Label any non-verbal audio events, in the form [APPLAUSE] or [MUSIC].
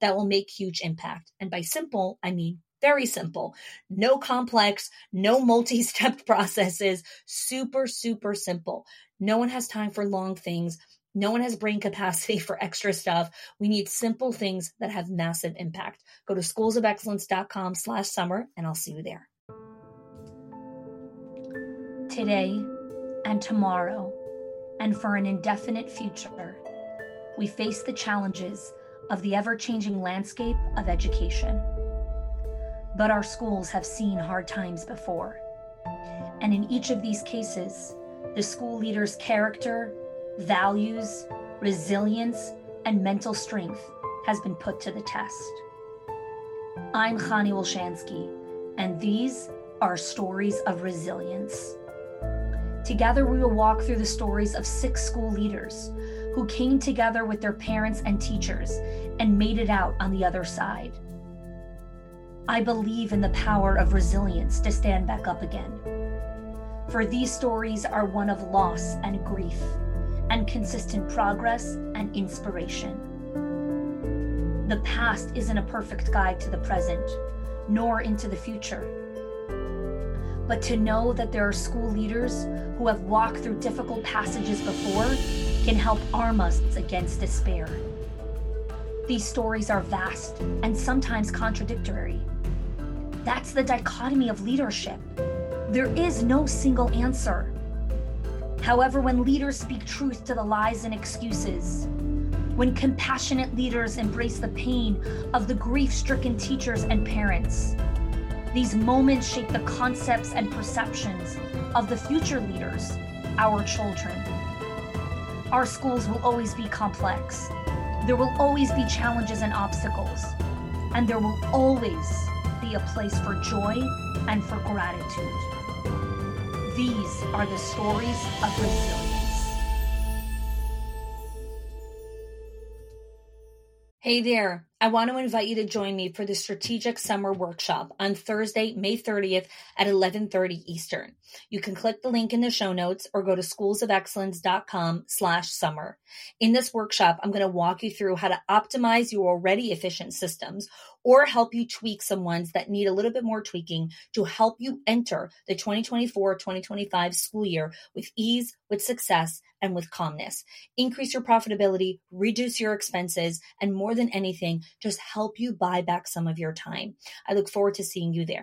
that will make huge impact. And by simple, I mean very simple. No complex, no [LAUGHS] multi step processes, super, super simple. No one has time for long things. No one has brain capacity [LAUGHS] for extra stuff. We need simple things that have massive impact. Go to schoolsofexcellence.com slash summer and I'll see you there. Today and tomorrow and for an indefinite future, we face the challenges of the ever changing landscape of education. But our schools have seen hard times before. And in each of these cases, the school leader's character, values, resilience, and mental strength has been put to the test. I'm Chani Wolshansky, and these are stories of resilience. Together, we will walk through the stories of six school leaders who came together with their parents and teachers and made it out on the other side. I believe in the power of resilience to stand back up again. For these stories are one of loss and grief, and consistent progress and inspiration. The past isn't a perfect guide to the present, nor into the future. But to know that there are school leaders who have walked through difficult passages before can help arm us against despair. These stories are vast and sometimes contradictory. That's the dichotomy of leadership. There is no single answer. However, when leaders speak truth to the lies and excuses, when compassionate leaders embrace the pain of the grief stricken teachers and parents, these moments shape the concepts and perceptions of the future leaders, our children. Our schools will always be complex. There will always be challenges and obstacles. And there will always be a place for joy and for gratitude. These are the stories of resilience. Hey there. I want to invite you to join me for the Strategic Summer Workshop on Thursday, May 30th at 11:30 Eastern. You can click the link in the show notes or go to schoolsofexcellence.com slash summer. In this workshop, I'm going to walk you through how to optimize your already efficient systems or help you tweak some ones that need a little bit more tweaking to help you enter the 2024-2025 school year with ease, with success, and with calmness. Increase your profitability, reduce your expenses, and more than anything, just help you buy back some of your time. I look forward to seeing you there.